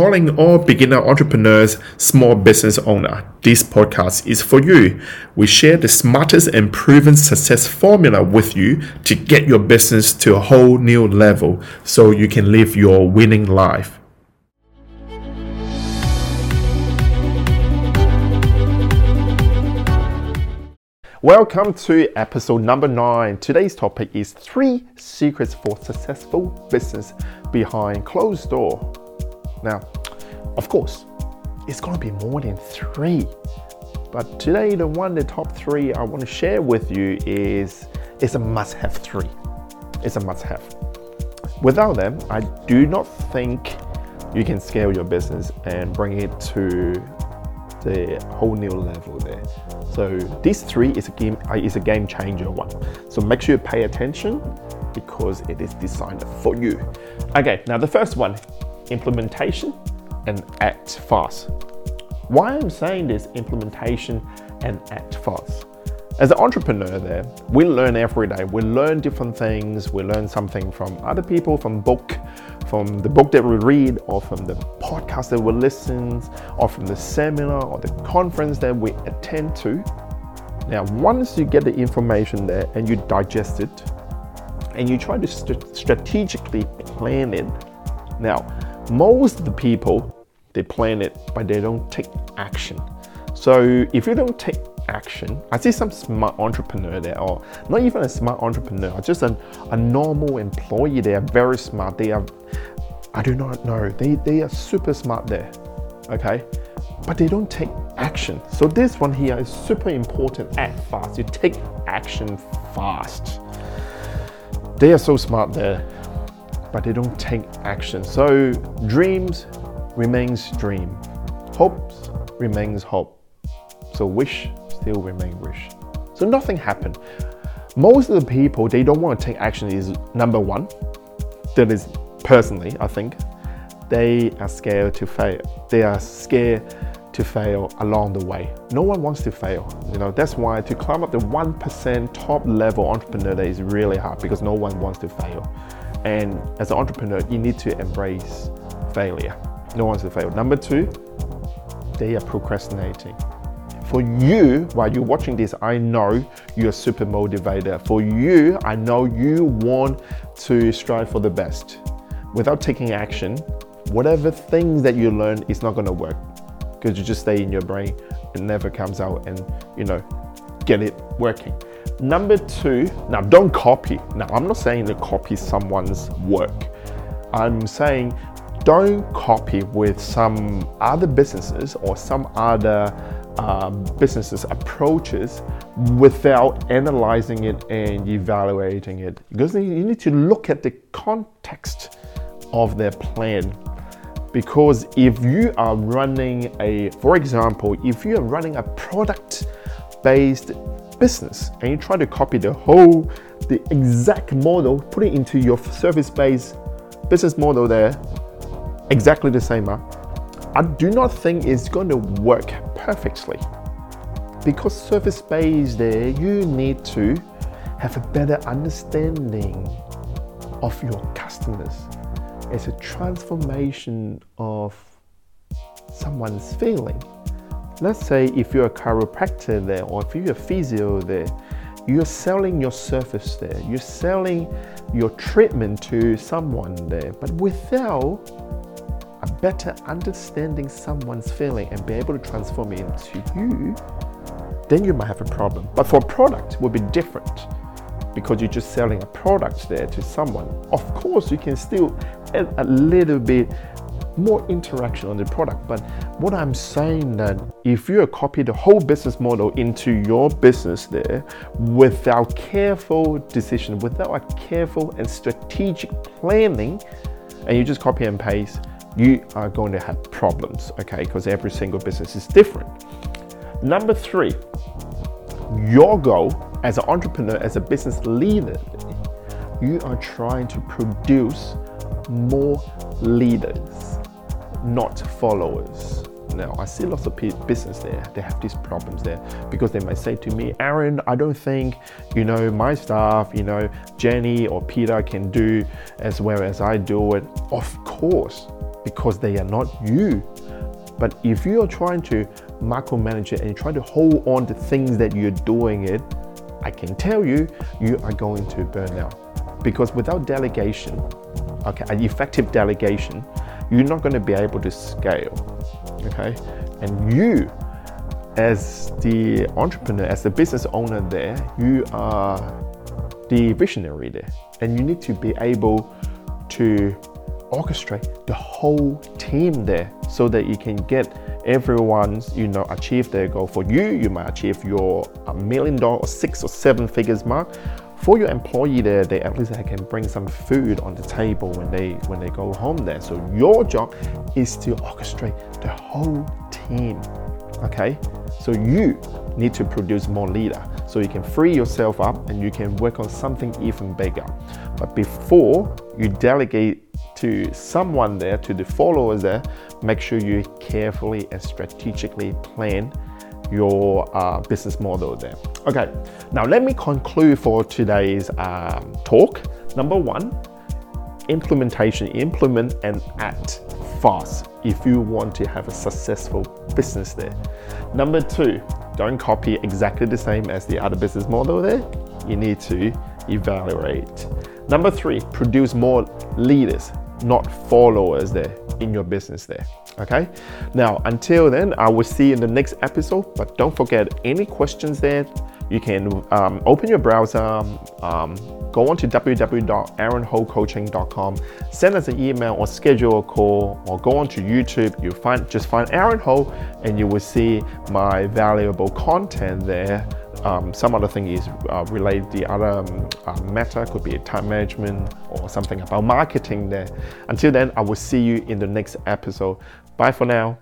Calling all beginner entrepreneurs small business owner. This podcast is for you. We share the smartest and proven success formula with you to get your business to a whole new level so you can live your winning life. Welcome to episode number nine. Today's topic is three secrets for successful business behind closed door. Now, of course, it's gonna be more than three. But today, the one, the top three I want to share with you is it's a must-have three. It's a must-have. Without them, I do not think you can scale your business and bring it to the whole new level there. So these three is a game uh, is a game changer one. So make sure you pay attention because it is designed for you. Okay, now the first one, implementation and act fast. Why I'm saying this implementation and act fast. As an entrepreneur there, we learn every day. We learn different things. We learn something from other people, from book, from the book that we read, or from the podcast that we listen, or from the seminar or the conference that we attend to. Now, once you get the information there and you digest it, and you try to st- strategically plan it. Now, most of the people they plan it, but they don't take action. So if you don't take action, I see some smart entrepreneur there, or not even a smart entrepreneur, just a, a normal employee. They are very smart. They are I do not know. They, they are super smart there, okay? But they don't take action. So this one here is super important. Act fast. You take action fast. They are so smart there, but they don't take action. So dreams remains dream. Hopes remains hope. So wish still remain wish. So nothing happened. Most of the people they don't want to take action is number one. That is personally, I think, they are scared to fail. They are scared to fail along the way. No one wants to fail. You know, that's why to climb up the 1% top level entrepreneur is really hard because no one wants to fail. And as an entrepreneur, you need to embrace failure. No one's to fail. Number two, they are procrastinating. For you, while you're watching this, I know you're super motivated. For you, I know you want to strive for the best without taking action, whatever things that you learn is not to work because you just stay in your brain. It never comes out and, you know, get it working. Number two, now don't copy. Now, I'm not saying to copy someone's work. I'm saying don't copy with some other businesses or some other um, businesses approaches without analyzing it and evaluating it because you need to look at the context of their plan. Because if you are running a, for example, if you are running a product based business and you try to copy the whole, the exact model, put it into your service based business model there, exactly the same? I do not think it's going to work perfectly. Because service based there, you need to have a better understanding of your customers it's a transformation of someone's feeling. Let's say if you're a chiropractor there or if you're a physio there, you're selling your service there, you're selling your treatment to someone there, but without a better understanding someone's feeling and be able to transform it into you, then you might have a problem. But for a product, it will be different because you're just selling a product there to someone. Of course, you can still add a little bit more interaction on the product. But what I'm saying that if you copy the whole business model into your business there without careful decision, without a careful and strategic planning, and you just copy and paste, you are going to have problems, okay? Because every single business is different. Number three, your goal as an entrepreneur, as a business leader, you are trying to produce more leaders, not followers. Now, I see lots of business there. They have these problems there because they might say to me, Aaron, I don't think, you know, my staff, you know, Jenny or Peter can do as well as I do it. Of course, because they are not you. But if you are trying to micromanage it and you try to hold on to things that you're doing it, I can tell you, you are going to burn out. Because without delegation, okay, an effective delegation, you're not going to be able to scale. Okay, and you, as the entrepreneur, as the business owner there, you are the visionary there, and you need to be able to orchestrate the whole team there so that you can get everyone's you know achieve their goal. For you you might achieve your a million dollar six or seven figures mark for your employee there they at least can bring some food on the table when they when they go home there. So your job is to orchestrate the whole team okay? So you need to produce more leader. So you can free yourself up and you can work on something even bigger. But before you delegate to someone there, to the followers there, make sure you carefully and strategically plan your uh, business model there. Okay, now let me conclude for today's um, talk. Number one, implementation, implement and act fast if you want to have a successful business there. Number two, don't copy exactly the same as the other business model there. You need to evaluate. Number three, produce more leaders not followers there in your business there. Okay. Now, until then, I will see you in the next episode. But don't forget, any questions there, you can um, open your browser, um, go on to www.aaronhocoaching.com, send us an email or schedule a call, or go on to YouTube. You find just find Aaron Ho, and you will see my valuable content there um, some other thing is uh, related the other um, uh, matter could be time management or something about marketing there. Until then, I will see you in the next episode. Bye for now.